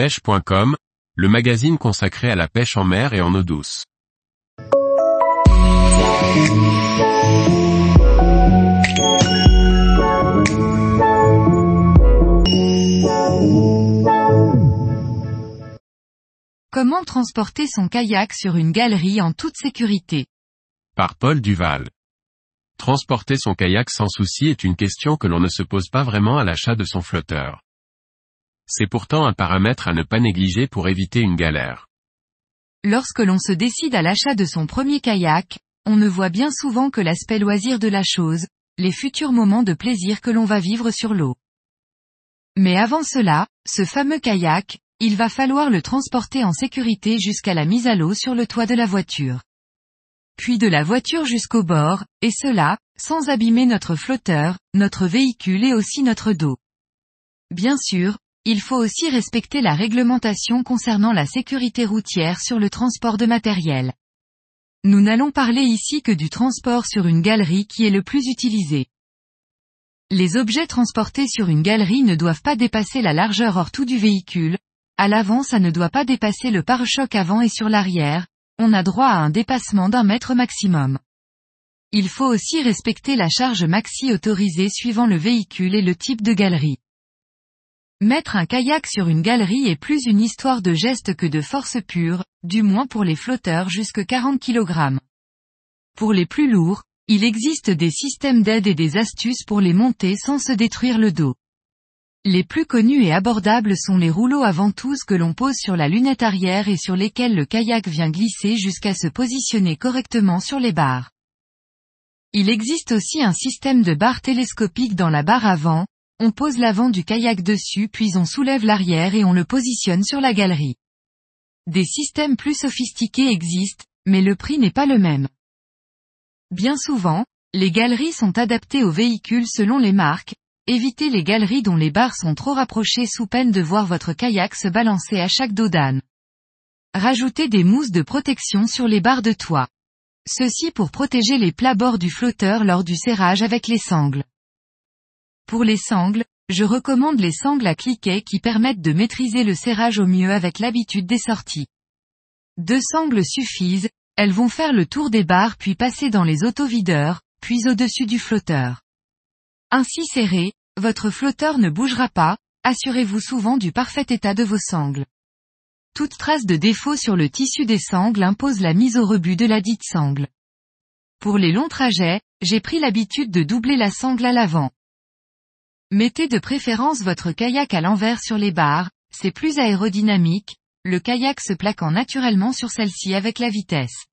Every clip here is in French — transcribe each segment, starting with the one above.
pêche.com, le magazine consacré à la pêche en mer et en eau douce. Comment transporter son kayak sur une galerie en toute sécurité? Par Paul Duval. Transporter son kayak sans souci est une question que l'on ne se pose pas vraiment à l'achat de son flotteur. C'est pourtant un paramètre à ne pas négliger pour éviter une galère. Lorsque l'on se décide à l'achat de son premier kayak, on ne voit bien souvent que l'aspect loisir de la chose, les futurs moments de plaisir que l'on va vivre sur l'eau. Mais avant cela, ce fameux kayak, il va falloir le transporter en sécurité jusqu'à la mise à l'eau sur le toit de la voiture puis de la voiture jusqu'au bord, et cela, sans abîmer notre flotteur, notre véhicule et aussi notre dos. Bien sûr, il faut aussi respecter la réglementation concernant la sécurité routière sur le transport de matériel. Nous n'allons parler ici que du transport sur une galerie qui est le plus utilisé. Les objets transportés sur une galerie ne doivent pas dépasser la largeur hors tout du véhicule, à l'avant ça ne doit pas dépasser le pare-choc avant et sur l'arrière, on a droit à un dépassement d'un mètre maximum. Il faut aussi respecter la charge maxi autorisée suivant le véhicule et le type de galerie. Mettre un kayak sur une galerie est plus une histoire de geste que de force pure, du moins pour les flotteurs jusque 40 kg. Pour les plus lourds, il existe des systèmes d'aide et des astuces pour les monter sans se détruire le dos. Les plus connus et abordables sont les rouleaux à ventouses que l'on pose sur la lunette arrière et sur lesquels le kayak vient glisser jusqu'à se positionner correctement sur les barres. Il existe aussi un système de barres télescopiques dans la barre avant, on pose l'avant du kayak dessus puis on soulève l'arrière et on le positionne sur la galerie. Des systèmes plus sophistiqués existent, mais le prix n'est pas le même. Bien souvent, les galeries sont adaptées aux véhicules selon les marques, Évitez les galeries dont les barres sont trop rapprochées sous peine de voir votre kayak se balancer à chaque dos d'âne. Rajoutez des mousses de protection sur les barres de toit. Ceci pour protéger les plats bords du flotteur lors du serrage avec les sangles. Pour les sangles, je recommande les sangles à cliquet qui permettent de maîtriser le serrage au mieux avec l'habitude des sorties. Deux sangles suffisent, elles vont faire le tour des barres puis passer dans les autovideurs, puis au-dessus du flotteur. Ainsi serré, votre flotteur ne bougera pas, assurez-vous souvent du parfait état de vos sangles. Toute trace de défaut sur le tissu des sangles impose la mise au rebut de la dite sangle. Pour les longs trajets, j'ai pris l'habitude de doubler la sangle à l'avant. Mettez de préférence votre kayak à l'envers sur les barres, c'est plus aérodynamique, le kayak se plaquant naturellement sur celle-ci avec la vitesse.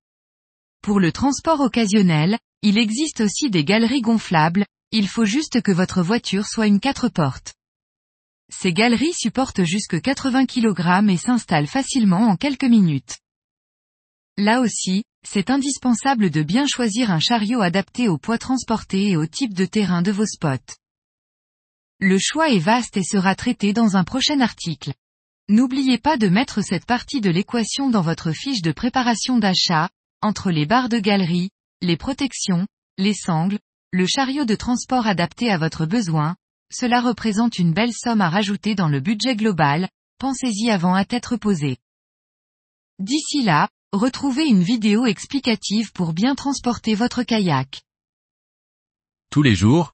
Pour le transport occasionnel, il existe aussi des galeries gonflables, il faut juste que votre voiture soit une 4 portes. Ces galeries supportent jusque 80 kg et s'installent facilement en quelques minutes. Là aussi, c'est indispensable de bien choisir un chariot adapté au poids transporté et au type de terrain de vos spots. Le choix est vaste et sera traité dans un prochain article. N'oubliez pas de mettre cette partie de l'équation dans votre fiche de préparation d'achat, entre les barres de galerie, les protections, les sangles, le chariot de transport adapté à votre besoin, cela représente une belle somme à rajouter dans le budget global, pensez-y avant à tête reposée. D'ici là, retrouvez une vidéo explicative pour bien transporter votre kayak. Tous les jours,